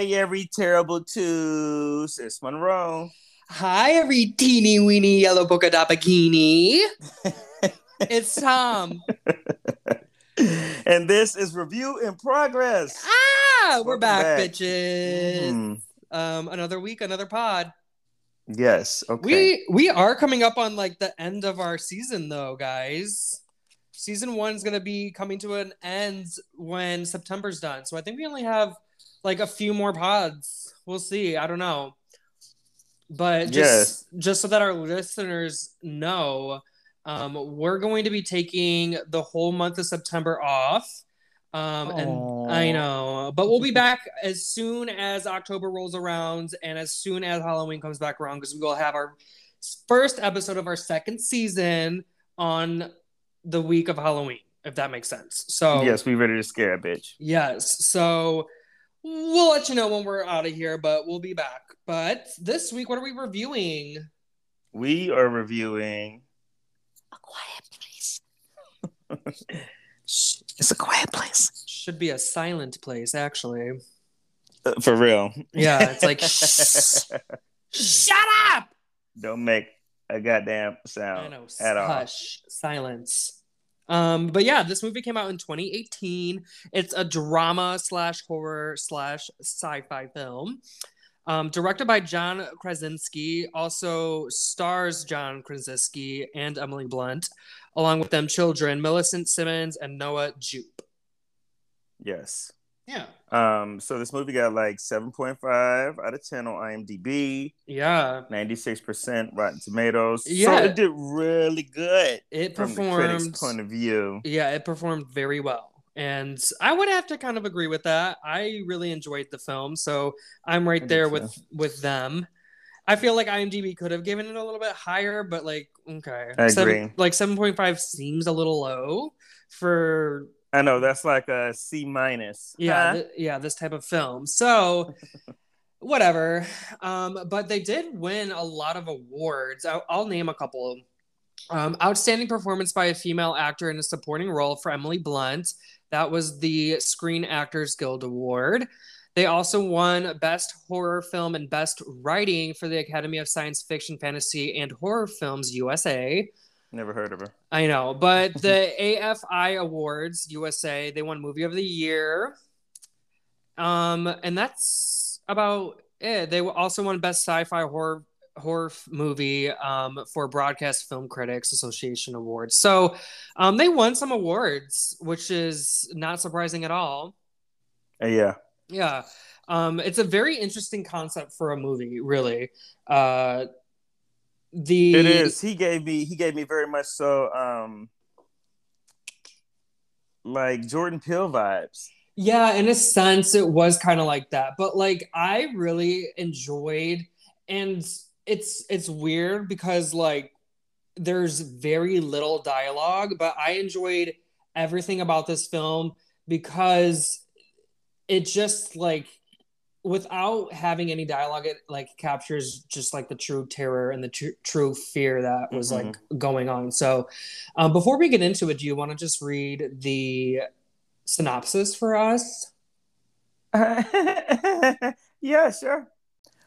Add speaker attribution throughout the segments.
Speaker 1: Hi, every terrible twos. It's Monroe.
Speaker 2: Hi, every teeny weeny yellow polka dot bikini. it's Tom.
Speaker 1: and this is Review in Progress.
Speaker 2: Ah, we're
Speaker 1: Welcome
Speaker 2: back,
Speaker 1: back.
Speaker 2: bitches.
Speaker 1: Mhm.
Speaker 2: Um, another week, another pod.
Speaker 1: Yes. Okay.
Speaker 2: We we are coming up on like the end of our season, though, guys. Season one's gonna be coming to an end when September's done. So I think we only have like a few more pods. We'll see. I don't know. But just just so that our listeners know, um, we're going to be taking the whole month of September off. Um, and I know, but we'll be back as soon as October rolls around and as soon as Halloween comes back around because we will have our first episode of our second season on the week of Halloween, if that makes sense. So,
Speaker 1: Yes, we ready to scare a bitch.
Speaker 2: Yes. So we'll let you know when we're out of here, but we'll be back. But this week, what are we reviewing?
Speaker 1: We are reviewing.
Speaker 2: A quiet place.
Speaker 1: It's a quiet place.
Speaker 2: Should be a silent place, actually.
Speaker 1: Uh, For real.
Speaker 2: Yeah, it's like, shh, shut up.
Speaker 1: Don't make a goddamn sound
Speaker 2: I
Speaker 1: sound
Speaker 2: know.
Speaker 1: at all.
Speaker 2: Hush. Silence. Um, but yeah, this movie came out in 2018. It's a drama slash horror slash sci-fi film. Um, directed by John Krasinski, also stars John Krasinski and Emily Blunt, along with them children Millicent Simmonds and Noah Jupe.
Speaker 1: Yes.
Speaker 2: Yeah,
Speaker 1: Um. So this movie got like seven point five out of ten on IMDb.
Speaker 2: yeah,
Speaker 1: 96% Rotten Tomatoes.
Speaker 2: Yeah.
Speaker 1: So it did really good
Speaker 2: it performed
Speaker 1: from the critics' point of view.
Speaker 2: Yeah, it performed very well. And I would have to kind of agree with that. I really enjoyed the film, so I'm right there with with them. I feel like IMDb could have given it a little bit higher, but like okay,
Speaker 1: I
Speaker 2: Seven-
Speaker 1: agree.
Speaker 2: like 7.5 seems a little low for
Speaker 1: I know that's like a C minus.
Speaker 2: yeah,
Speaker 1: Huh?
Speaker 2: th- yeah, this type of film. So whatever. Um, but they did win a lot of awards. I'll, I'll name a couple. Um, outstanding performance by a female actor in a supporting role for Emily Blunt. That was the Screen Actors Guild Award. They also won Best Horror Film and Best Writing for the Academy of Science Fiction, Fantasy, and Horror Films USA.
Speaker 1: Never heard of her.
Speaker 2: I know, but the AFI Awards USA, they won Movie of the Year. Um, and that's about it. They also won Best Sci-Fi Horror Horror Movie um, for Broadcast Film Critics Association Awards. So um, they won some awards, which is not surprising at all.
Speaker 1: Uh, yeah.
Speaker 2: Yeah. Um, it's a very interesting concept for a movie, really. Uh, the
Speaker 1: It is. He gave me he gave me very much so um like Jordan Peele vibes.
Speaker 2: Yeah, in a sense, it was kind of like that. But like, I really enjoyed, and it's it's weird because like there's very little dialogue, but I enjoyed everything about this film because it just like without having any dialogue, it like captures just like the true terror and the tr- true fear that was
Speaker 1: Mhm.
Speaker 2: like going on. So, um, before we get into it, do you want to just read the synopsis for us?
Speaker 1: yeah, sure.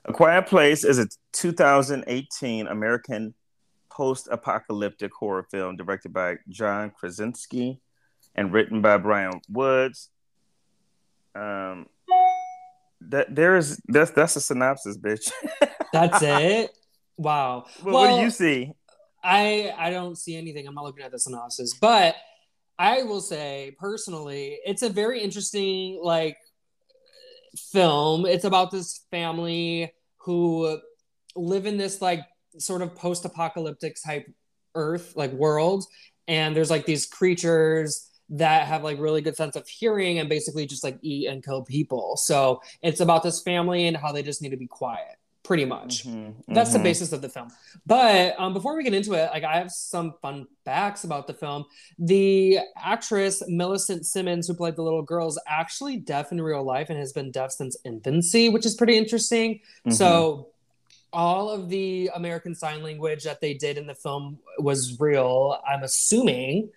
Speaker 1: A Quiet Place is a 2018 American post-apocalyptic horror film directed by John Krasinski and written by Bryan Woods. Um, that there's that's that's a synopsis, bitch.
Speaker 2: That's it. Wow.
Speaker 1: Well, what do you see?
Speaker 2: I I don't see anything. I'm not looking at the synopsis, but I will say personally, it's a very interesting like film. It's about this family who live in this like sort of post-apocalyptic type earth like world and there's like these creatures that have like really good sense of hearing and basically just like eat and kill people. So it's about this family and how they just need to be quiet pretty much
Speaker 1: Mhm,
Speaker 2: that's the
Speaker 1: mhm.
Speaker 2: basis of the film but um, before we get into it like i have some fun facts about the film the actress millicent simmonds who played the little girl is actually deaf in real life and has been deaf since infancy which is pretty interesting
Speaker 1: Mhm.
Speaker 2: so all of the american sign language that they did in the film was real i'm assuming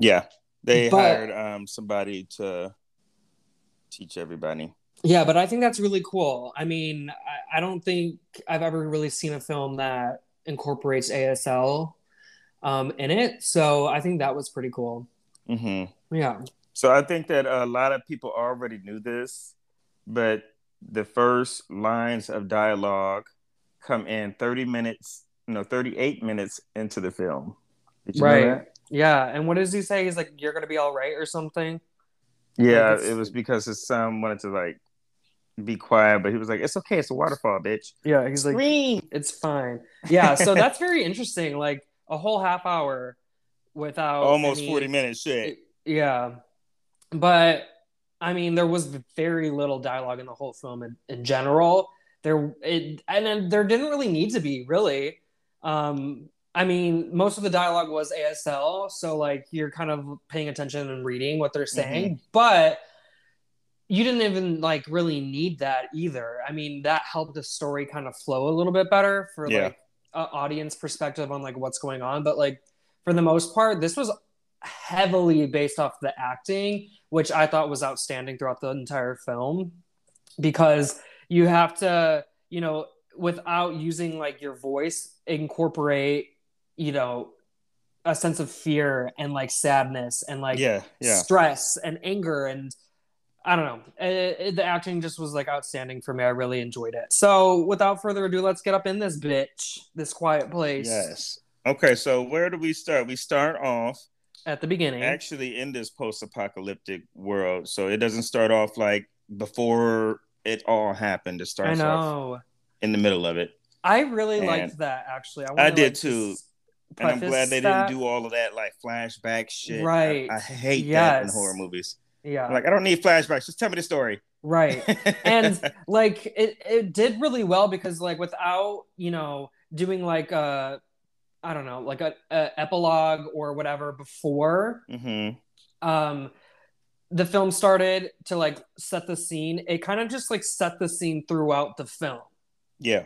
Speaker 1: yeah, they
Speaker 2: But-
Speaker 1: hired um somebody to teach everybody.
Speaker 2: Yeah, but I think that's really cool. I mean, I, I don't think I've ever really seen a film that incorporates ASL um, in it. So I think that was pretty cool.
Speaker 1: Mm-hmm.
Speaker 2: Yeah.
Speaker 1: So I think that a lot of people already knew this, but the first lines of dialogue come in 30 minutes, no, 38 minutes into the film.
Speaker 2: right. Yeah. And what does he say? He's like, you're going to be all right or something?
Speaker 1: Yeah, like it was because his son wanted to like be quiet, but he was like, "It's okay, it's a waterfall, bitch."
Speaker 2: Yeah, he's like! "It's fine." Yeah, so that's very interesting. Like a whole half hour without
Speaker 1: almost any, forty minutes. Shit.
Speaker 2: Yeah, but I mean, there was very little dialogue in the whole film in, in general. There, it and then there didn't really need to be really. Um, I mean, most of the dialogue was ASL, so like you're kind of paying attention and reading what they're saying, mm-hmm. but you didn't even like really need that either. I mean, that helped the story kind of flow a little bit better for yeah. like audience perspective on like what's going on. But like for the most part, this was heavily based off the acting, which I thought was outstanding throughout the entire film because you have to, you know, without using like your voice, incorporate, you know, a sense of fear and like sadness and like
Speaker 1: yeah, yeah.
Speaker 2: stress and anger and I don't know. It, it, the acting just was like outstanding for me. I really enjoyed it. So, without further ado, let's get up in this bitch, this quiet place.
Speaker 1: Yes. Okay, so where do we start? We start off
Speaker 2: at the beginning.
Speaker 1: Actually, in this post-apocalyptic world, so it doesn't start off like before it all happened. It starts I off in the middle of it.
Speaker 2: I really and liked that. Actually,
Speaker 1: I, I did like, too. And I'm glad they that. didn't do all of that like flashback shit.
Speaker 2: Right.
Speaker 1: I, I hate yes. that in horror movies.
Speaker 2: Yeah.
Speaker 1: I'm like, I don't need flashbacks. Just tell me the story.
Speaker 2: Right. and like it, it did really well because like without, you know, doing like a I don't know, like a, a epilogue or whatever before
Speaker 1: mm-hmm.
Speaker 2: um the film started to like set the scene. It kind of just like set the scene throughout the film.
Speaker 1: Yeah.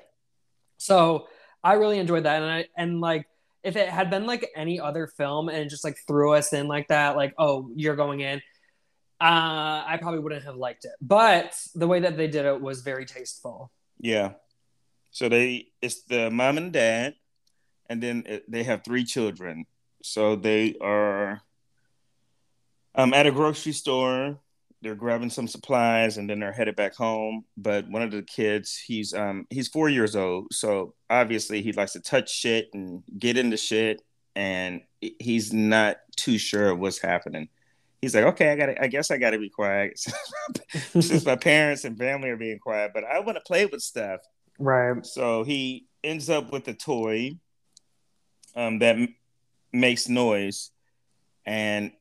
Speaker 2: So I really enjoyed that. And I and like if it had been like any other film and just like threw us in like that, like, oh, you're going in, uh, I probably wouldn't have liked it. But the way that they did it was very tasteful.
Speaker 1: Yeah. So they it's the mom and dad, and then they have three children. So they are um, at a grocery store. They're grabbing some supplies, and then they're headed back home. But one of the kids, he's um, he's four years old, so obviously he likes to touch shit and get into shit, and he's not too sure of what's happening he's like, okay, I got I guess I got to be quiet since my parents and family are being quiet, but I want to play with stuff.
Speaker 2: Right.
Speaker 1: So he ends up with a toy um, that m- makes noise, and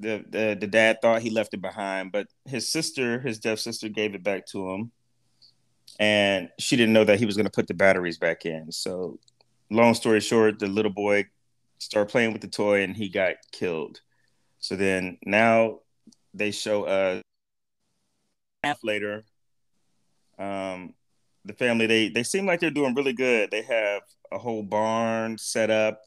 Speaker 1: the, the the dad thought he left it behind, but his sister, his deaf sister, gave it back to him, and she didn't know that he was going to put the batteries back in. So, long story short, the little boy started playing with the toy, and he got killed. So then now they show a half later. Um, the family they they seem like they're doing really good. They have a whole barn set up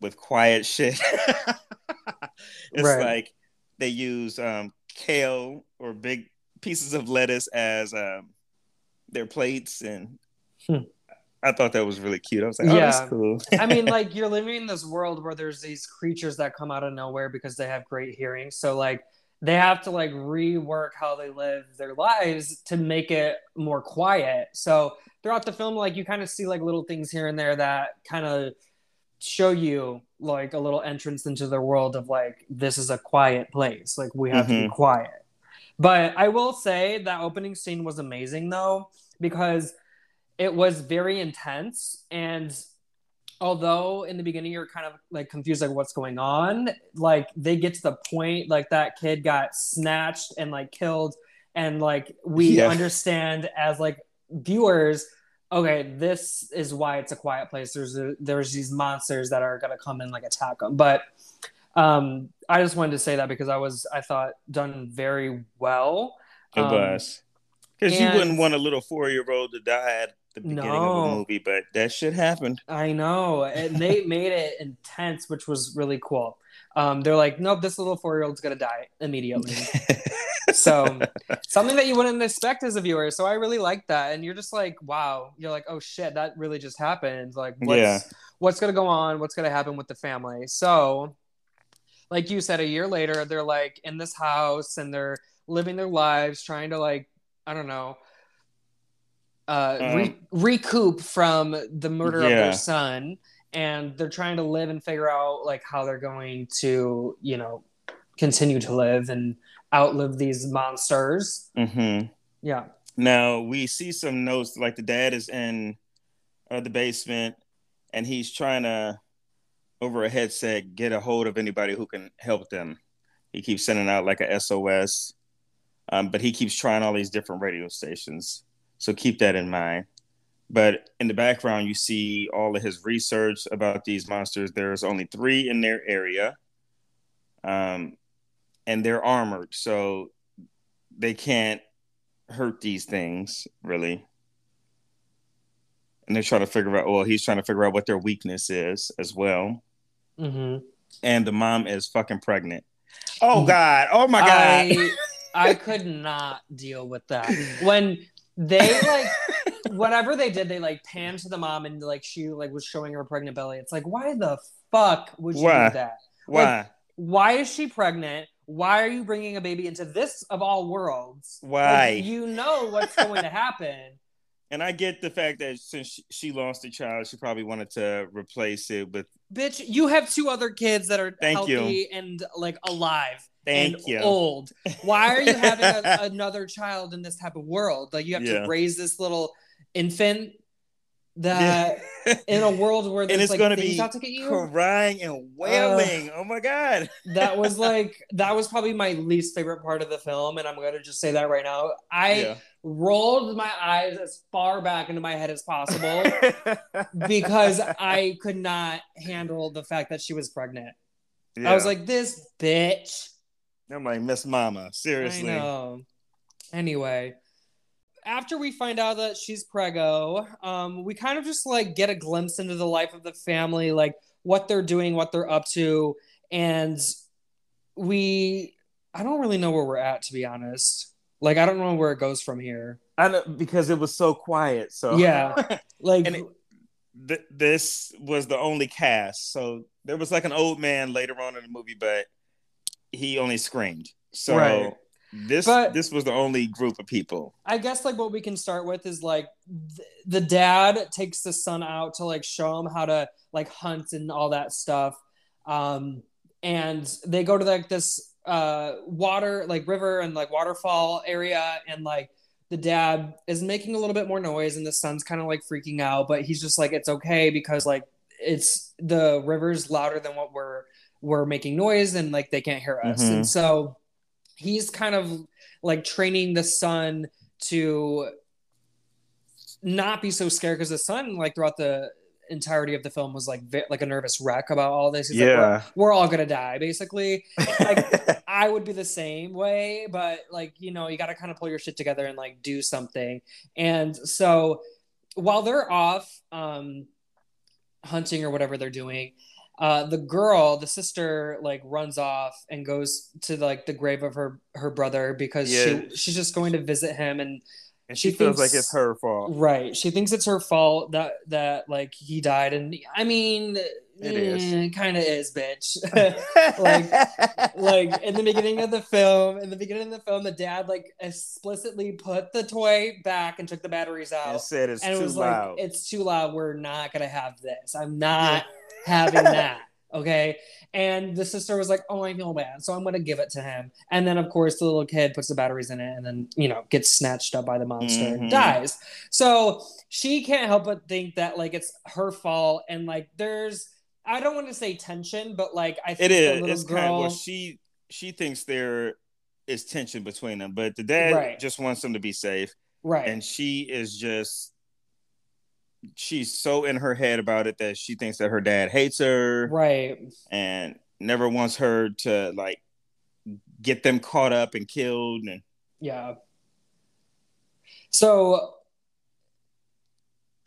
Speaker 1: with quiet shit. it's right. like they use um, kale or big pieces of lettuce as um, their plates, and hmm. I thought that was really cute. I was like, oh, yeah. that's cool.
Speaker 2: I mean, like you're living in this world where there's these creatures that come out of nowhere because they have great hearing. So like they have to like rework how they live their lives to make it more quiet. So throughout the film, like you kind of see like little things here and there that kind of show you like a little entrance into the world of like this is a quiet place. Like we have mm-hmm. to be mm-hmm. quiet. But I will say that opening scene was amazing though because it was very intense and although in the beginning you're kind of like confused like what's going on like they get to the point like that kid got snatched and like killed and like we yeah. understand as like viewers okay this is why it's a quiet place there's a, there's these monsters that are going to come and like attack them but um i just wanted to say that because i was i thought done very well
Speaker 1: it um, was because you wouldn't want a little four year old to die at the beginning no. of a movie, but that shit happened.
Speaker 2: I know, and they made it intense, which was really cool. Um, they're like, nope, this little four year old's gonna die immediately. so something that you wouldn't expect as a viewer. So I really like that, and you're just like, wow, you're like, oh shit, that really just happened. Like, what's yeah. what's gonna go on? What's gonna happen with the family? So, like you said, a year later, they're like in this house and they're living their lives, trying to like, I don't know uh, um, re- recoup from the murder yeah. of their son, and they're trying to live and figure out like how they're going to, you know, continue to live and outlive these monsters.
Speaker 1: Mm-hmm.
Speaker 2: Yeah.
Speaker 1: Now we see some notes like the dad is in uh, the basement, and he's trying to over a headset get a hold of anybody who can help them. He keeps sending out like a SOS, um, but he keeps trying all these different radio stations. So keep that in mind. But in the background, you see all of his research about these monsters. There's only three in their area, um, and they're armored, so they can't hurt these things really. And they're trying to figure out. Well, he's trying to figure out what their weakness is as well.
Speaker 2: Mm-hmm.
Speaker 1: And the mom is fucking pregnant. Oh God! Oh my God!
Speaker 2: I, I could not deal with that when they like whatever they did, they like panned to the mom and like she like was showing her pregnant belly. It's like, why the fuck would you why? do that?
Speaker 1: Why?
Speaker 2: Like, why is she pregnant? Why are you bringing a baby into this of all worlds?
Speaker 1: Why?
Speaker 2: Like, you know what's going to happen.
Speaker 1: And I get the fact that since she lost a child, she probably wanted to replace it with.
Speaker 2: Bitch, you have two other kids that are Thank healthy you. and like alive.
Speaker 1: Thank
Speaker 2: and
Speaker 1: you.
Speaker 2: Old. Why are you having a, another child in this type of world? Like you have yeah. to raise this little infant that yeah. in a world where and it's like going to be out to get you
Speaker 1: crying and wailing. Uh, oh my god.
Speaker 2: that was like that was probably my least favorite part of the film, and I'm going to just say that right now. I yeah. rolled my eyes as far back into my head as possible because I could not handle the fact that she was pregnant. Yeah. I was like, this bitch.
Speaker 1: I'm like Miss Mama. Seriously.
Speaker 2: Anyway, after we find out that she's prego, um, we kind of just like get a glimpse into the life of the family, like what they're doing, what they're up to, and we I don't really know where we're at to be honest. Like I don't know where it goes from here.
Speaker 1: I know because it was so quiet. So
Speaker 2: yeah, like
Speaker 1: it, th- this was the only cast. So there was like an old man later on in the movie, but he only screamed. So right. This but this was the only group of people.
Speaker 2: I guess like what we can start with is like th- the dad takes the son out to like show him how to like hunt and all that stuff. Um, and they go to like this uh water like river and like waterfall area and like the dad is making a little bit more noise and the son's kind of like freaking out but he's just like it's okay because like it's the river's louder than what we're we're making noise and like they can't hear us. Mm-hmm. And so he's kind of like training the son to not be so scared because the son like throughout the entirety of the film was like like a nervous wreck about all this. He's
Speaker 1: yeah,
Speaker 2: like, we're, we're, all gonna die basically. Like I would be the same way, but like you know you got to kind of pull your shit together and like do something. And so while they're off um, hunting or whatever they're doing, uh, the girl, the sister, like runs off and goes to like the grave of her her brother because yeah. she she's just going to visit him and
Speaker 1: and she, she feels thinks, like it's her fault.
Speaker 2: Right. She thinks it's her fault that that like he died and I mean it is eh, kind of is bitch like like in the beginning of the film in the beginning of the film the dad like explicitly put the toy back and took the batteries out
Speaker 1: and said it's and too it was loud.
Speaker 2: like it's too loud we're not gonna have this i'm not having that. Okay. And the sister was like, Oh, I feel bad. So I'm going to give it to him. And then, of course, the little kid puts the batteries in it and then, you know, gets snatched up by the monster mm-hmm. and dies. So she can't help but think that, like, it's her fault. And, like, there's, I don't want to say tension, but, like, I think
Speaker 1: it is. it's girl... kind of, well, she, she thinks there is tension between them, but the dad right. just wants them to be safe.
Speaker 2: Right.
Speaker 1: And she is just she's so in her head about it that she thinks that her dad hates her
Speaker 2: right
Speaker 1: and never wants her to like get them caught up and killed and
Speaker 2: yeah so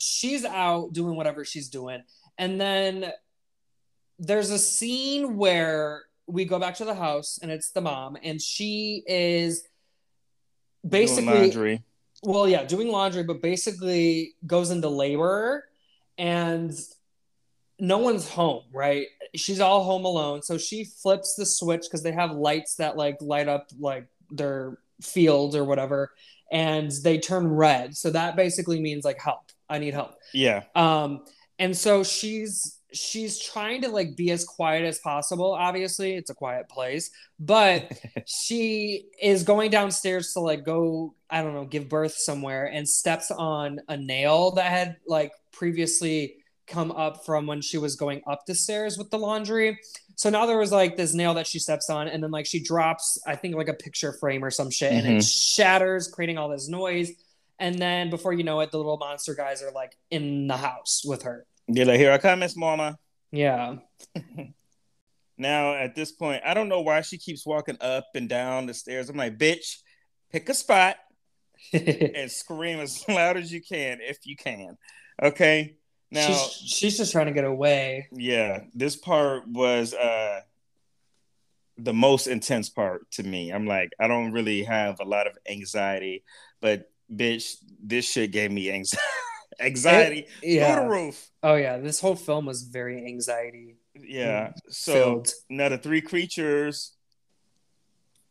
Speaker 2: she's out doing whatever she's doing. And then there's a scene where we go back to the house and it's the mom and she is basically
Speaker 1: laundry.
Speaker 2: well yeah doing laundry but basically goes into labor and no one's home right? She's all home alone. So she flips the switch because they have lights that like light up like their fields or whatever and they turn red. So that basically means like help. I need help.
Speaker 1: Yeah.
Speaker 2: um and so she's she's trying to like be as quiet as possible obviously it's a quiet place but she is going downstairs to like go i don't know give birth somewhere and steps on a nail that had like previously come up from when she was going up the stairs with the laundry. So now there was like this nail that she steps on and then like she drops i think like a picture frame or some shit and it mm-hmm. shatters creating all this noise. And then before you know it the little monster guys are like in the house with her
Speaker 1: You're like, here I come, Miss Mama.
Speaker 2: yeah
Speaker 1: Now at this point, I don't know why she keeps walking up and down the stairs. I'm like, bitch, pick a spot and scream as loud as you can if you can. Okay. Now
Speaker 2: she's, she's just trying to get away.
Speaker 1: yeah, this part was uh the most intense part to me. I'm like, I don't really have a lot of anxiety, but bitch, this shit gave me anxiety. Anxiety through the
Speaker 2: Yeah.
Speaker 1: roof.
Speaker 2: Oh yeah. This whole film was very anxiety
Speaker 1: Yeah. So
Speaker 2: filled.
Speaker 1: now the three creatures,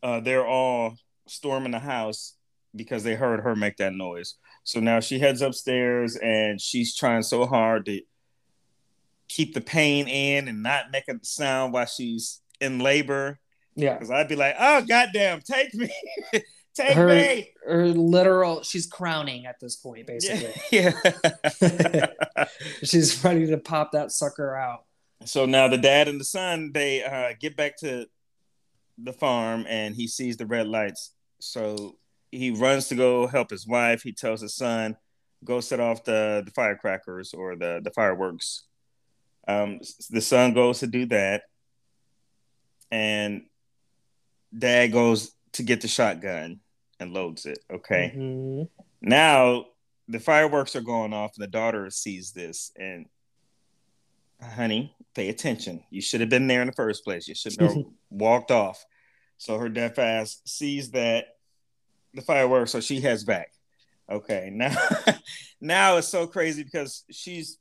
Speaker 1: uh, they're all storming the house because they heard her make that noise. So now she heads upstairs and she's trying so hard to keep the pain in and not make a sound while she's in labor.
Speaker 2: Yeah.
Speaker 1: Because I'd be like, oh goddamn, take me, take
Speaker 2: Her-
Speaker 1: me.
Speaker 2: Or literal. She's crowning at this point, basically.
Speaker 1: Yeah.
Speaker 2: she's ready to pop that sucker out.
Speaker 1: so now the dad and the son they uh, get back to the farm and he sees the red lights so he runs to go help his wife he tells his son go set off the, the firecrackers or the, the fireworks um, the son goes to do that and dad goes to get the shotgun and loads it. Okay.
Speaker 2: Mhm.
Speaker 1: now the fireworks are going off. And the daughter sees this and honey pay attention. You should have been there in the first place. You should have walked off. So her deaf ass sees that the fireworks so she heads back. Okay. Now now it's so crazy because she's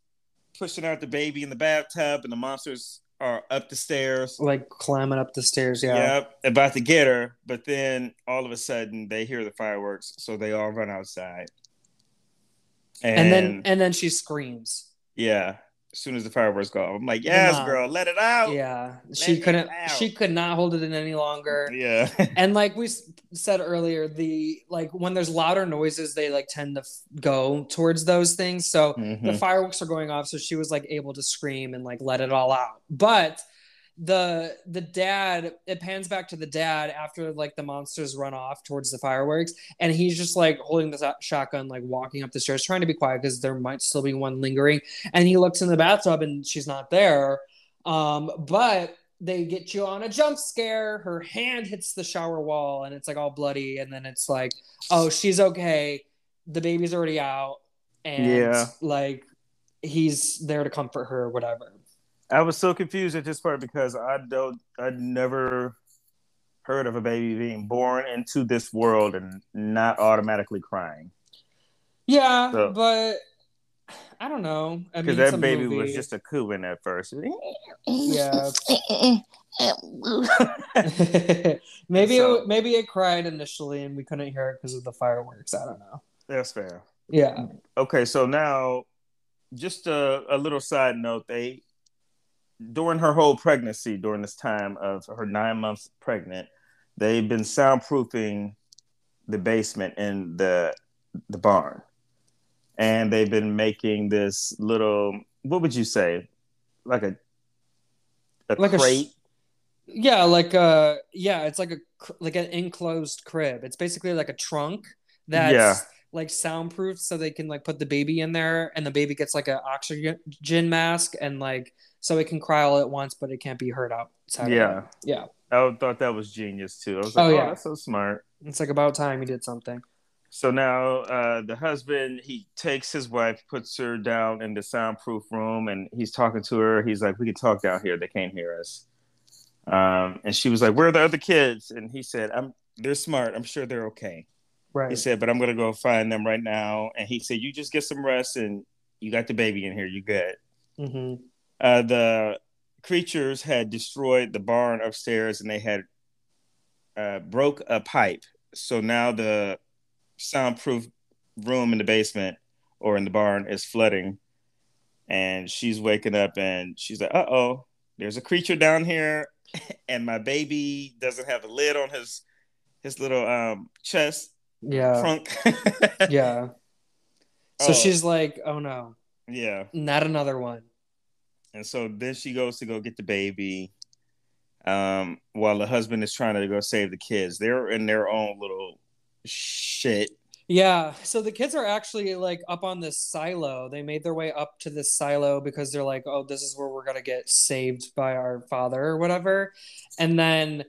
Speaker 1: pushing out the baby in the bathtub and the monsters are up the stairs
Speaker 2: Like climbing up the stairs. Yeah.
Speaker 1: Yep, about to get her, but then all of a sudden they hear the fireworks, so they all run outside. And,
Speaker 2: And then and then she screams.
Speaker 1: yeah, as soon as the fireworks go, off. I'm like, "Yes,
Speaker 2: mom.
Speaker 1: girl, let it out."
Speaker 2: Yeah. She couldn't she could not hold it in any longer.
Speaker 1: yeah,
Speaker 2: and like we said earlier the like when there's louder noises they like tend to f- go towards those things so the
Speaker 1: Mhm.
Speaker 2: fireworks are going off so she was like able to scream and like let it all out but the the dad it pans back to the dad after like the monsters run off towards the fireworks and he's just like holding the shotgun like walking up the stairs trying to be quiet because there might still be one lingering and he looks in the bathtub and she's not there um but they get you on a jump scare her hand hits the shower wall and it's like all bloody and then it's like oh she's okay the baby's already out and
Speaker 1: Yeah.
Speaker 2: like he's there to comfort her or whatever
Speaker 1: I was so confused at this part because I don't, I'd never heard of a baby being born into this world and not automatically crying.
Speaker 2: Yeah
Speaker 1: So-
Speaker 2: but i don't know. I
Speaker 1: because
Speaker 2: mean
Speaker 1: that baby was just a cooing at first.
Speaker 2: yeah. Maybe
Speaker 1: So-
Speaker 2: it, maybe it cried initially and we couldn't hear it because of the fireworks. I don't know.
Speaker 1: That's fair.
Speaker 2: yeah.
Speaker 1: Okay, so now just a, a little side note, they during her whole pregnancy, during this time of her nine months pregnant, they've been soundproofing the basement in the the barn. And they've been making this little what would you say? Like a a
Speaker 2: Like a sh- Yeah, like uh yeah, it's like a like an enclosed crib. It's basically like a trunk that's
Speaker 1: Yeah.
Speaker 2: like soundproof so they can like put the baby in there and the baby gets like an oxygen mask and like so it can cry all at once but it can't be heard outside. of
Speaker 1: Yeah.
Speaker 2: Yeah.
Speaker 1: I thought that was genius too. I was like,
Speaker 2: Oh,
Speaker 1: oh,
Speaker 2: yeah.
Speaker 1: that's so smart.
Speaker 2: It's like about time you did something.
Speaker 1: So now uh, the husband he takes his wife, puts her down in the soundproof room, and he's talking to her. He's like, "We can talk down here. They can't hear us." Um, and she was like, "Where are the other kids?" And he said, "I'm. They're smart. I'm sure they're okay."
Speaker 2: Right.
Speaker 1: He said, "But I'm gonna go find them right now." And he said, "You just get some rest, and you got the baby in here. You good."
Speaker 2: Mm-hmm.
Speaker 1: Uh, the creatures had destroyed the barn upstairs, and they had uh, broke a pipe. So now the soundproof room in the basement or in the barn is flooding, and she's waking up, and she's like, "Uh oh, there's a creature down here, and my baby doesn't have a lid on his his little um chest
Speaker 2: Yeah.
Speaker 1: trunk."
Speaker 2: Yeah. So
Speaker 1: Oh.
Speaker 2: she's like, "Oh no,
Speaker 1: yeah.
Speaker 2: not another one."
Speaker 1: And so then she goes to go get the baby, um, while the husband is trying to go save the kids. They're in their own little shit.
Speaker 2: Yeah. So the kids are actually like up on this silo. They made their way up to this silo because they're like, oh, this is where we're going to get saved by our father or whatever. And then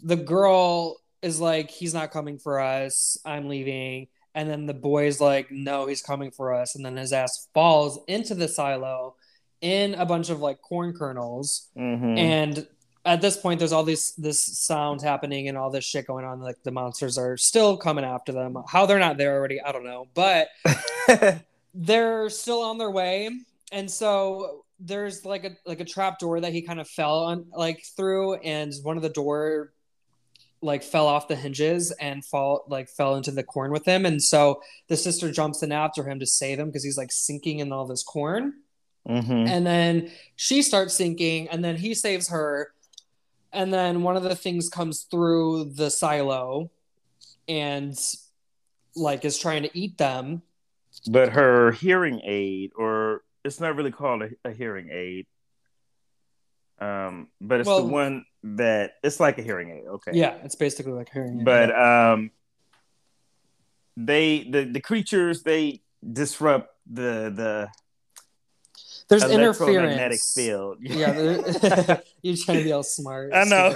Speaker 2: the girl is like, he's not coming for us. I'm leaving. And then the boy's like, no, he's coming for us. And then his ass falls into the silo in a bunch of like corn kernels.
Speaker 1: Mhm.
Speaker 2: and at this point there's all this this sound happening and all this shit going on like the monsters are still coming after them. How they're not there already i don't know. But they're still on their way. And so there's like a like a trap door that he kind of fell on like through. And one of the door like fell off the hinges and fall like fell into the corn with him. And so the sister jumps in after him to save him because he's like sinking in all this corn
Speaker 1: Mhm.
Speaker 2: and then she starts sinking and then he saves her and then one of the things comes through the silo and like is trying to eat them
Speaker 1: But her hearing aid, or it's not really called a, a hearing aid, um, but it's
Speaker 2: Well-
Speaker 1: the one that it's like a hearing aid. Okay.
Speaker 2: yeah it's basically like hearing
Speaker 1: But um, they the the creatures they disrupt the the
Speaker 2: there's interference
Speaker 1: field.
Speaker 2: yeah you're trying to be all smart
Speaker 1: I know.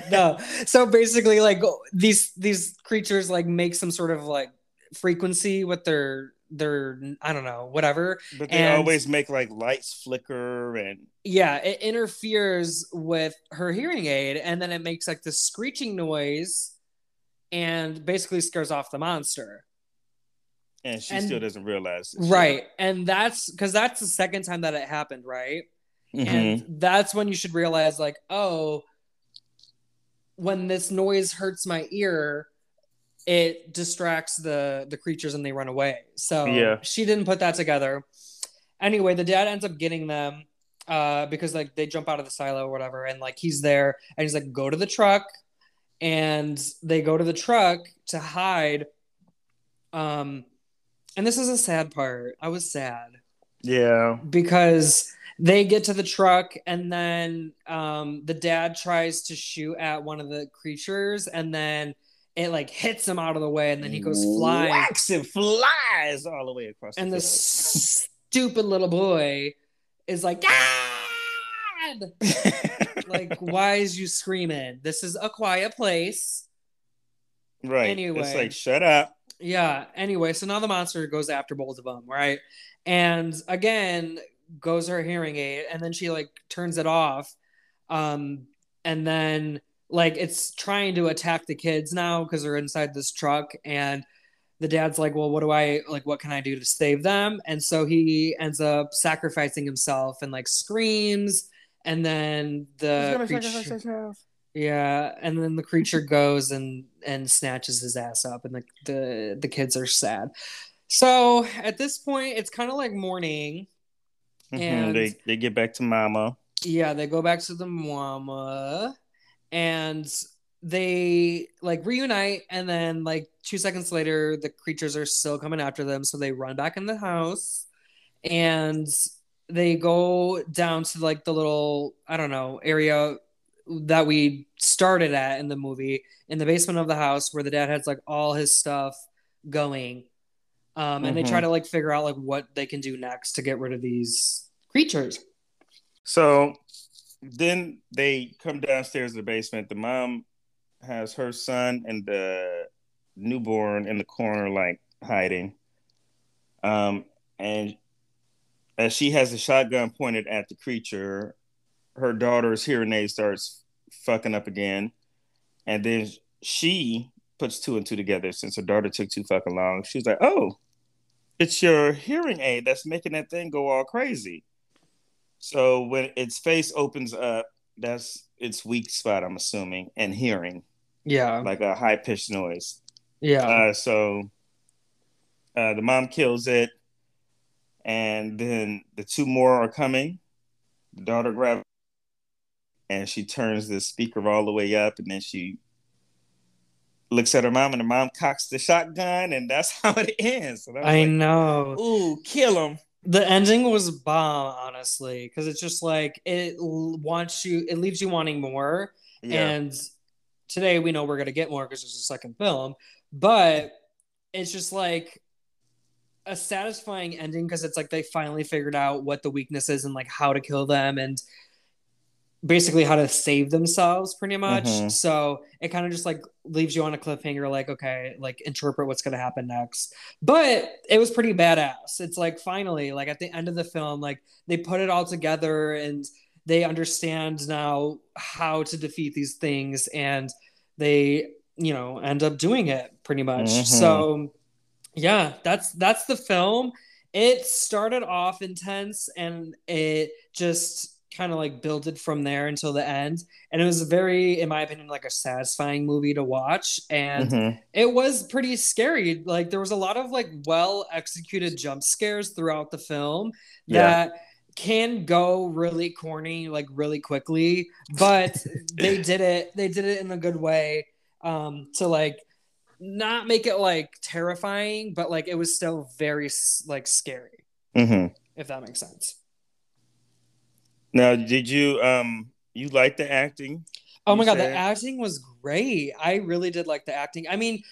Speaker 2: no so basically like these these creatures like make some sort of like frequency with their their i don't know whatever
Speaker 1: But they
Speaker 2: And-
Speaker 1: always make like lights flicker and
Speaker 2: yeah it interferes with her hearing aid and then it makes like this screeching noise and basically scares off the monster
Speaker 1: and she
Speaker 2: And-
Speaker 1: still doesn't realize shit.
Speaker 2: right and that's because that's the second time that it happened right
Speaker 1: Mhm.
Speaker 2: and that's when you should realize like oh when this noise hurts my ear it distracts the the creatures and they run away so
Speaker 1: Yeah.
Speaker 2: she didn't put that together anyway the dad ends up getting them uh because like they jump out of the silo or whatever and like he's there and he's like go to the truck and they go to the truck to hide um and this is a sad part i was sad
Speaker 1: yeah.
Speaker 2: because they get to the truck and then um, the dad tries to shoot at one of the creatures and then it like hits him out of the way and then he goes flying
Speaker 1: Whacks and flies all the way across
Speaker 2: and
Speaker 1: the
Speaker 2: the stupid little boy is like dad like why is you screaming this is a quiet place
Speaker 1: right.
Speaker 2: anyway.
Speaker 1: It's like shut up.
Speaker 2: Yeah. Anyway, so now the monster goes after both of them, right? And again, goes her hearing aid, and then she like turns it off. Um, and then like it's trying to attack the kids now because they're inside this truck, and the dad's like, Well, what do I like? What can I do to save them? And so he ends up sacrificing himself and like screams, and then the creature- yeah, and then the creature goes and and snatches his ass up, and the the, the kids are sad. So at this point, it's kind of like morning.
Speaker 1: Mhm,
Speaker 2: And-
Speaker 1: they they get back to mama.
Speaker 2: Yeah, they go back to the mama, and they like reunite, and then like two seconds later, the creatures are still coming after them, so they run back in the house, and they go down to like the little I don't know area that we started at in the movie in the basement of the house where the dad has like all his stuff going um, and they
Speaker 1: Mhm.
Speaker 2: try to like figure out like what they can do next to get rid of these creatures
Speaker 1: So then they come downstairs to the basement. The mom has her son and the newborn in the corner, like hiding. Um, and as she has a shotgun pointed at the creature, her daughter's hearing aid starts fucking up again. And then she puts two and two together since her daughter took too fucking long. She's like, oh, it's your hearing aid that's making that thing go all crazy. So when its face opens up, that's its weak spot, I'm assuming, and hearing.
Speaker 2: Yeah.
Speaker 1: Like a high pitched noise.
Speaker 2: Yeah.
Speaker 1: Uh, so uh, the mom kills it, and then the two more are coming. The daughter grabs and she turns the speaker all the way up, and then she looks at her mom, and the mom cocks the shotgun, and that's how it ends.
Speaker 2: I like, know.
Speaker 1: Ooh, kill him.
Speaker 2: The ending was bomb, honestly, because it's just like it wants you, it leaves you wanting more. Yeah. And today we know we're gonna get more because it's a second film, but it's just like a satisfying ending because it's like they finally figured out what the weakness is and like how to kill them and basically how to save themselves pretty much. Mm-hmm. so it kind of just like leaves you on a cliffhanger like okay like interpret what's going to happen next. But it was pretty badass. It's like finally like at the end of the film like they put it all together and they understand now how to defeat these things and they you know end up doing it pretty much. Mm-hmm. so yeah that's that's the film. It started off intense and it just kind of like builded from there until the end and it was very in my opinion like a satisfying movie to watch and mm-hmm. it was pretty scary like there was a lot of like well executed jump scares throughout the film yeah. that can go really corny like really quickly but they did it they did it in a good way um to like not make it like terrifying but like it was still very like scary
Speaker 1: mm-hmm.
Speaker 2: if that makes sense
Speaker 1: now, did you um you like the acting?
Speaker 2: Oh my god, the acting was great. I really did like the acting. I mean,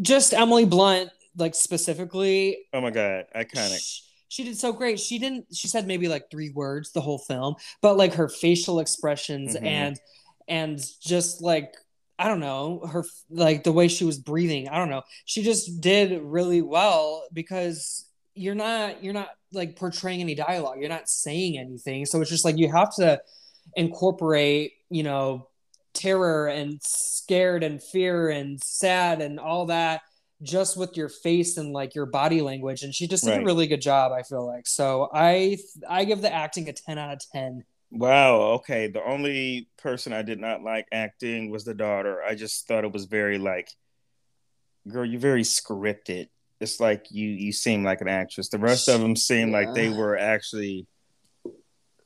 Speaker 2: just Emily Blunt, like specifically.
Speaker 1: Oh my god, iconic.
Speaker 2: She, she did so great. She didn't. She said maybe like three words the whole film, but like her facial expressions mm-hmm. and and just like I don't know her like the way she was breathing. I don't know. She just did really well because you're not you're not like portraying any dialogue. You're not saying anything. So it's just like you have to incorporate you know terror and scared and fear and sad and all that just with your face and like your body language. And she just did right. a really good job i feel like. So i i give the acting a 10 out of 10
Speaker 1: wow. Okay. The only person i did not like acting was the daughter. I just thought it was very like girl you're very scripted it's like you you seem like an actress. The rest of them seem yeah. like they were actually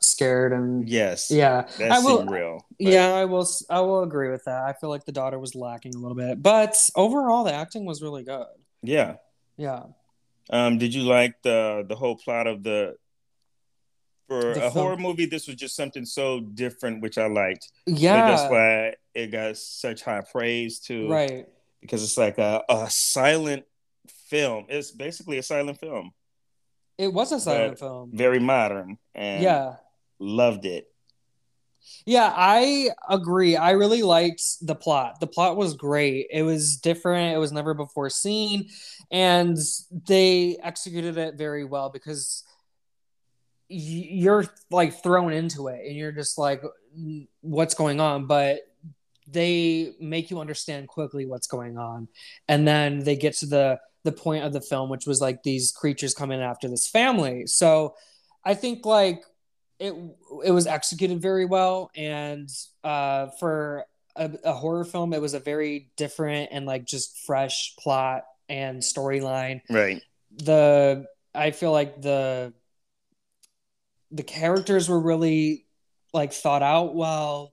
Speaker 2: scared and
Speaker 1: yes,
Speaker 2: yeah,
Speaker 1: I will, real.
Speaker 2: But. Yeah, I will. I will agree with that. I feel like the daughter was lacking a little bit, but overall, the acting was really good.
Speaker 1: Yeah,
Speaker 2: yeah.
Speaker 1: Um, did you like the the whole plot of the for the a film. horror movie? This was just something so different, which I liked.
Speaker 2: Yeah,
Speaker 1: that's why it got such high praise too.
Speaker 2: Right,
Speaker 1: because it's like a, a silent film. It's basically a silent film.
Speaker 2: It was a silent film.
Speaker 1: Very modern. And
Speaker 2: yeah.
Speaker 1: Loved it.
Speaker 2: Yeah, I agree. I really liked the plot. The plot was great. It was different. It was never before seen. And they executed it very well because you're like thrown into it and you're just like, what's going on? But they make you understand quickly what's going on. And then they get to the the point of the film, which was like these creatures coming after this family. So I think like it it was executed very well, and uh, for a, a horror film, it was a very different and like just fresh plot and storyline.
Speaker 1: Right.
Speaker 2: The I feel like the the characters were really like thought out well.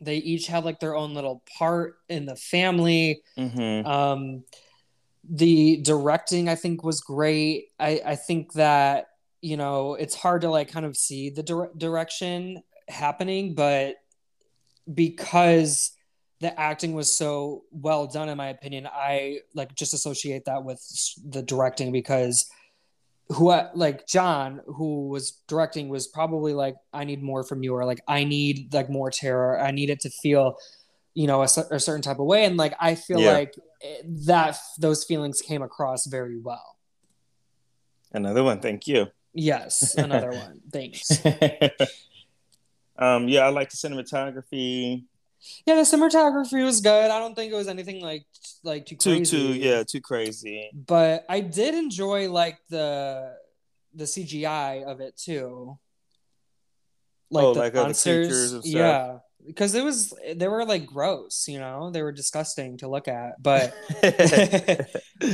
Speaker 2: They each had like their own little part in the family.
Speaker 1: Mm-hmm.
Speaker 2: Um, the directing i think was great. I i think that you know it's hard to like kind of see the dire- direction happening but because the acting was so well done in my opinion i like just associate that with the directing because who like john who was directing was probably like i need more from you or like i need like more terror. I need it to feel you know a, a certain type of way and like i feel
Speaker 1: Yeah.
Speaker 2: like eh, that those feelings came across very well
Speaker 1: Another one. Thank you.
Speaker 2: yes another one thanks
Speaker 1: um, yeah, I like the cinematography.
Speaker 2: yeah the cinematography was good i don't think it was anything like like too
Speaker 1: Too,
Speaker 2: crazy
Speaker 1: too, yeah, too crazy.
Speaker 2: but i did enjoy like the the cgi of it too
Speaker 1: Oh, like of the creatures and stuff.
Speaker 2: yeah because it was they were like gross you know they were disgusting to look at but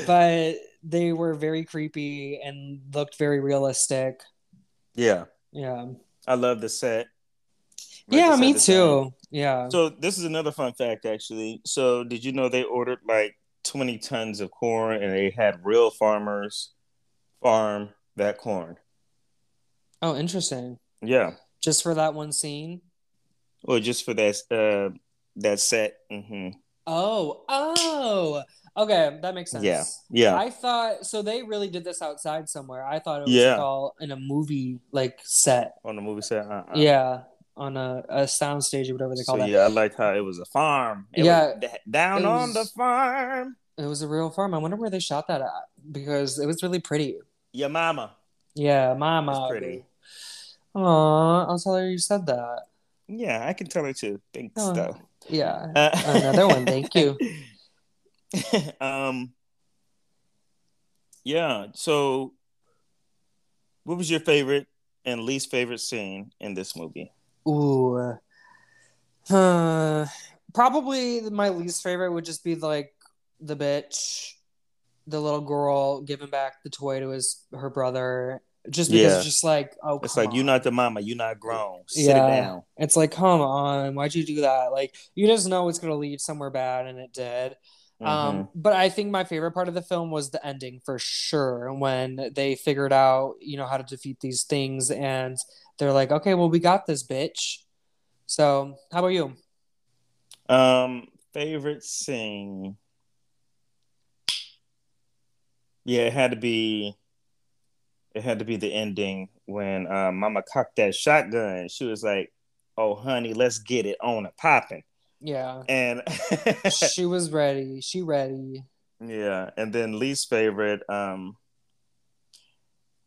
Speaker 2: but they were very creepy and looked very realistic.
Speaker 1: yeah,
Speaker 2: Yeah.
Speaker 1: I love the set. Like
Speaker 2: yeah,
Speaker 1: the set
Speaker 2: me
Speaker 1: design.
Speaker 2: too. Yeah.
Speaker 1: So this is another fun fact, actually. So did you know they ordered like 20 tons of corn, and they had real farmers farm that corn?
Speaker 2: oh, interesting.
Speaker 1: Yeah.
Speaker 2: Just for that one scene.
Speaker 1: Well, just for that uh that set. hmm
Speaker 2: Oh, oh. Okay, that makes sense.
Speaker 1: Yeah. Yeah.
Speaker 2: I thought so they really did this outside somewhere. I thought it was
Speaker 1: Yeah.
Speaker 2: all in a movie like set.
Speaker 1: On a movie set. Uh-uh.
Speaker 2: Yeah. On a, a sound stage or whatever they
Speaker 1: So
Speaker 2: call that.
Speaker 1: yeah, I liked how it was a farm. It
Speaker 2: Yeah.
Speaker 1: was down
Speaker 2: It
Speaker 1: on the farm.
Speaker 2: It was a real farm. I wonder where they shot that at because it was really pretty.
Speaker 1: Your mama.
Speaker 2: Yeah, mama.
Speaker 1: It's pretty.
Speaker 2: Aw, I'll tell her you said that.
Speaker 1: Yeah, I can tell her too. Thanks,
Speaker 2: Oh.
Speaker 1: though.
Speaker 2: Yeah.
Speaker 1: Uh,
Speaker 2: Another one, thank you.
Speaker 1: um. Yeah. So, what was your favorite and least favorite scene in this movie?
Speaker 2: Ooh. Uh, probably my least favorite would just be like the bitch, the little girl giving back the toy to his her brother. Just because
Speaker 1: Yeah.
Speaker 2: it's just like, oh,
Speaker 1: It's like you're not the mama. You're not grown. Sit
Speaker 2: Yeah.
Speaker 1: it down.
Speaker 2: It's like, come on, why'd you do that? Like, you just know it's gonna lead somewhere bad, and it did.
Speaker 1: Mhm.
Speaker 2: Um, but I think my favorite part of the film was the ending for sure. When they figured out, you know, how to defeat these things, and they're like, okay, well, we got this, bitch. So, how about you?
Speaker 1: Um, favorite scene. Yeah, it had to be. It had to be the ending when uh, Mama cocked that shotgun. She was like, "Oh, honey, let's get it on a popping."
Speaker 2: Yeah,
Speaker 1: And
Speaker 2: she was ready. She ready.
Speaker 1: yeah, and then least favorite. Um,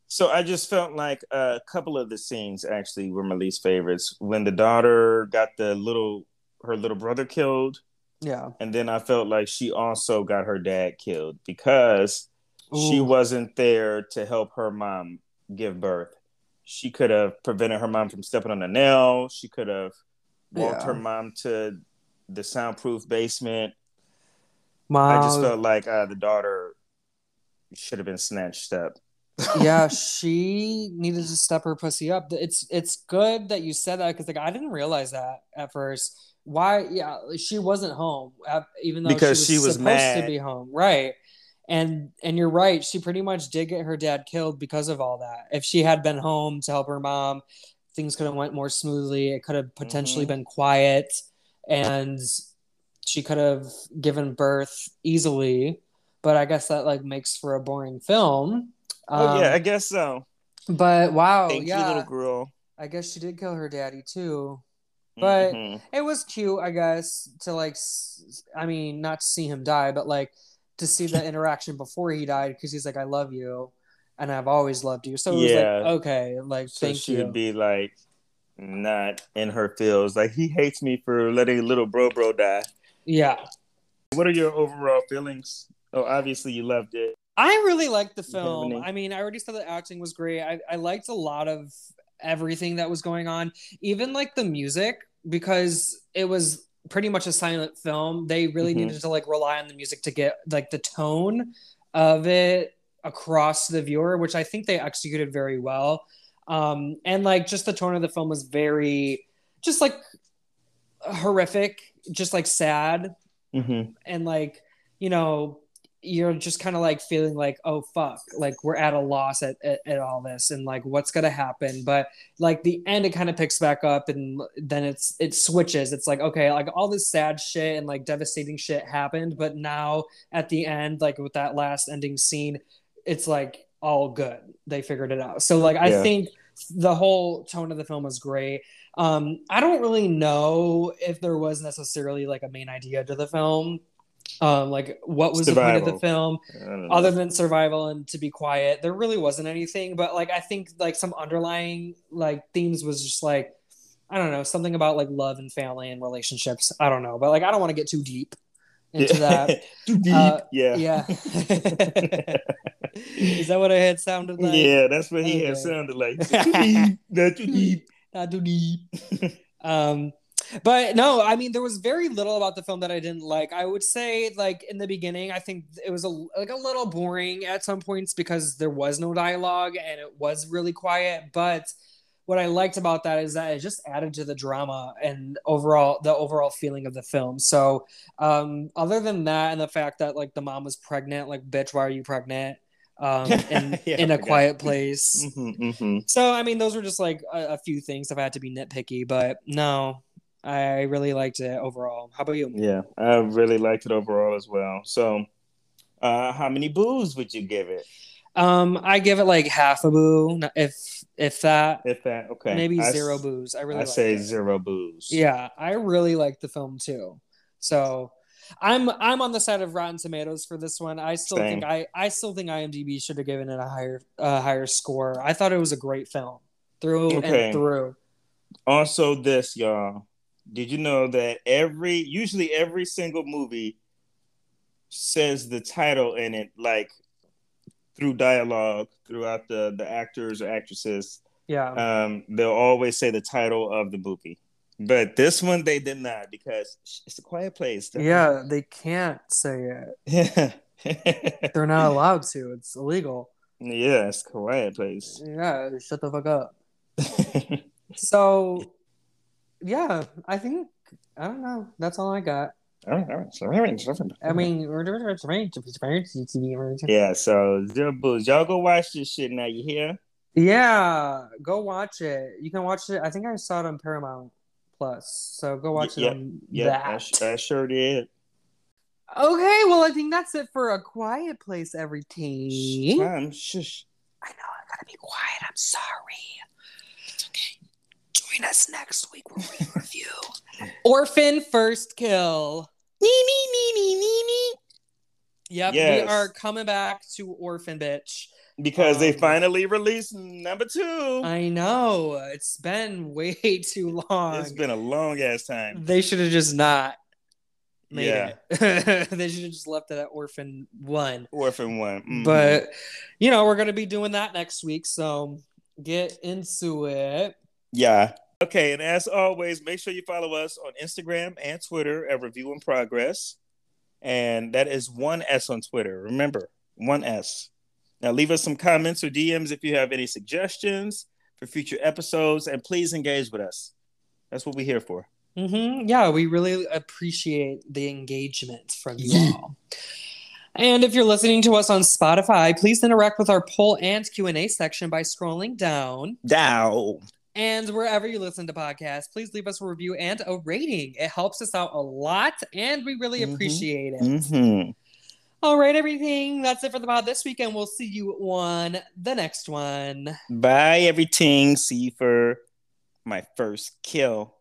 Speaker 1: so I just felt like a couple of the scenes actually were my least favorites. When the daughter got the little her little brother killed,
Speaker 2: Yeah.
Speaker 1: and then I felt like she also got her dad killed because she wasn't there to help her mom give birth. She could have prevented her mom from stepping on a nail. She could have walked
Speaker 2: Yeah.
Speaker 1: her mom to the soundproof basement.
Speaker 2: Wow.
Speaker 1: I just felt like uh, the daughter should have been snatched up.
Speaker 2: yeah, she needed to step her pussy up. It's it's good that you said that because like I didn't realize that at first. Why? Yeah, she wasn't home, uh, even though
Speaker 1: Because
Speaker 2: she
Speaker 1: she
Speaker 2: was,
Speaker 1: was
Speaker 2: supposed
Speaker 1: mad.
Speaker 2: to be home, right? And and you're right. She pretty much did get her dad killed because of all that. If she had been home to help her mom, things could have went more smoothly. It could have potentially
Speaker 1: Mhm.
Speaker 2: been quiet, and she could have given birth easily. But I guess that like makes for a boring film.
Speaker 1: oh yeah,
Speaker 2: Um,
Speaker 1: I guess so.
Speaker 2: but wow,
Speaker 1: Thank
Speaker 2: yeah.
Speaker 1: you, little girl.
Speaker 2: I guess she did kill her daddy too. But-
Speaker 1: Mhm.
Speaker 2: It was cute, I guess, to like, i mean, not to see him die, but like to see the interaction before he died because he's like, I love you and I've always loved you. So it was
Speaker 1: Yeah.
Speaker 2: like, okay, like,
Speaker 1: so
Speaker 2: thank
Speaker 1: she
Speaker 2: you.
Speaker 1: would be like not in her feels. Like he hates me for letting little bro bro die.
Speaker 2: yeah.
Speaker 1: What are your overall feelings? Oh, obviously you loved it.
Speaker 2: I really liked the film.
Speaker 1: any-
Speaker 2: I mean, I already said the acting was great. I, I liked a lot of everything that was going on, even like the music, because it was pretty much a silent film. They really
Speaker 1: Mhm.
Speaker 2: needed to like rely on the music to get like the tone of it across the viewer, which I think they executed very well. Um, and like just the tone of the film was very just like horrific, just like sad
Speaker 1: Mm-hmm.
Speaker 2: and like you know you're just kind of like feeling like oh fuck like we're at a loss at, at, at all this and like what's gonna happen but like the end it kind of picks back up and then it's it switches it's like okay like all this sad shit and like devastating shit happened but now at the end like with that last ending scene it's like all good they figured it out so like i
Speaker 1: Yeah.
Speaker 2: think the whole tone of the film was great. Um, I don't really know if there was necessarily like a main idea to the film. Um, like what was survival. the point of the film other than survival and to be quiet? There really wasn't anything, but like I think like some underlying like themes was just like I don't know, something about like love and family and relationships. I don't know, but like I don't want to get too deep into that.
Speaker 1: too deep. Uh, yeah.
Speaker 2: Yeah. Is that what I had sounded like?
Speaker 1: Yeah, that's what he okay. had sounded like. too deep. Not too deep.
Speaker 2: Not too deep. um but no, I mean there was very little about the film that I didn't like. I would say like in the beginning, I think it was a like a little boring at some points because there was no dialogue and it was really quiet, but what I liked about that is that it just added to the drama and overall the overall feeling of the film. So, um, other than that, and the fact that like the mom was pregnant, like bitch, why are you pregnant? Um, in, yeah, in a quiet place. Mm-hmm, mm-hmm. So, I mean, those were just like a, a, few things if I had to be nitpicky, but no, I really liked it overall. How about you?
Speaker 1: Yeah, I really liked it overall as well. So, uh, how many boos would you give it?
Speaker 2: Um, I give it like half a boo, if if that.
Speaker 1: If that, okay.
Speaker 2: Maybe I zero boos. I really. I
Speaker 1: say
Speaker 2: it.
Speaker 1: zero boos.
Speaker 2: Yeah, I really like the film too. So, I'm I'm on the side of Rotten Tomatoes for this one. I still Same. think I I still think IMDb should have given it a higher uh, higher score. I thought it was a great film through okay. and through.
Speaker 1: Also, this y'all, did you know that every usually every single movie says the title in it like through dialogue throughout the the actors or actresses.
Speaker 2: Yeah.
Speaker 1: Um, they'll always say the title of the movie. But this one they did not because it's a quiet place.
Speaker 2: Yeah, they can't say it. Yeah. They're not allowed to. It's illegal.
Speaker 1: Yeah, it's quiet place.
Speaker 2: Yeah, shut the fuck up. so yeah, I think I don't know. That's all I got. I mean,
Speaker 1: we're doing TV. yeah. So. Y'all go watch this shit now. You hear?
Speaker 2: Yeah, go watch it. You can watch it. I think I saw it on Paramount Plus. So go watch it on
Speaker 1: yeah, that. I, I sure did.
Speaker 2: Okay, well, I think that's it for a quiet place, every team.
Speaker 1: Mom, shush.
Speaker 2: I know I gotta be quiet. I'm sorry. It's okay. Join us next week when we review Orphan First Kill. Nee, nee, nee, nee, nee, nee. Yep, yes. we are coming back to Orphan Bitch.
Speaker 1: Because um, they finally released number two.
Speaker 2: I know. It's been way too long.
Speaker 1: It's been a long ass time.
Speaker 2: They should have just not made yeah. it. they should have just left it at Orphan One.
Speaker 1: Orphan One. Mm-hmm.
Speaker 2: But, you know, we're going to be doing that next week. So get into it.
Speaker 1: Yeah. Okay, and as always, make sure you follow us on Instagram and Twitter at Review in Progress. And that is one S on Twitter. Remember, one S. Now, leave us some comments or DMs if you have any suggestions for future episodes, and please engage with us. That's what we're here for.
Speaker 2: Mm-hmm. Yeah, we really appreciate the engagement from you all. And if you're listening to us on Spotify, please interact with our poll and Q&A section by scrolling down.
Speaker 1: Down.
Speaker 2: And wherever you listen to podcasts, please leave us a review and a rating. It helps us out a lot, and we really mm-hmm. appreciate it. Mm-hmm. All right, everything. That's it for the pod this week, and we'll see you on the next one.
Speaker 1: Bye, everything. See you for my first kill.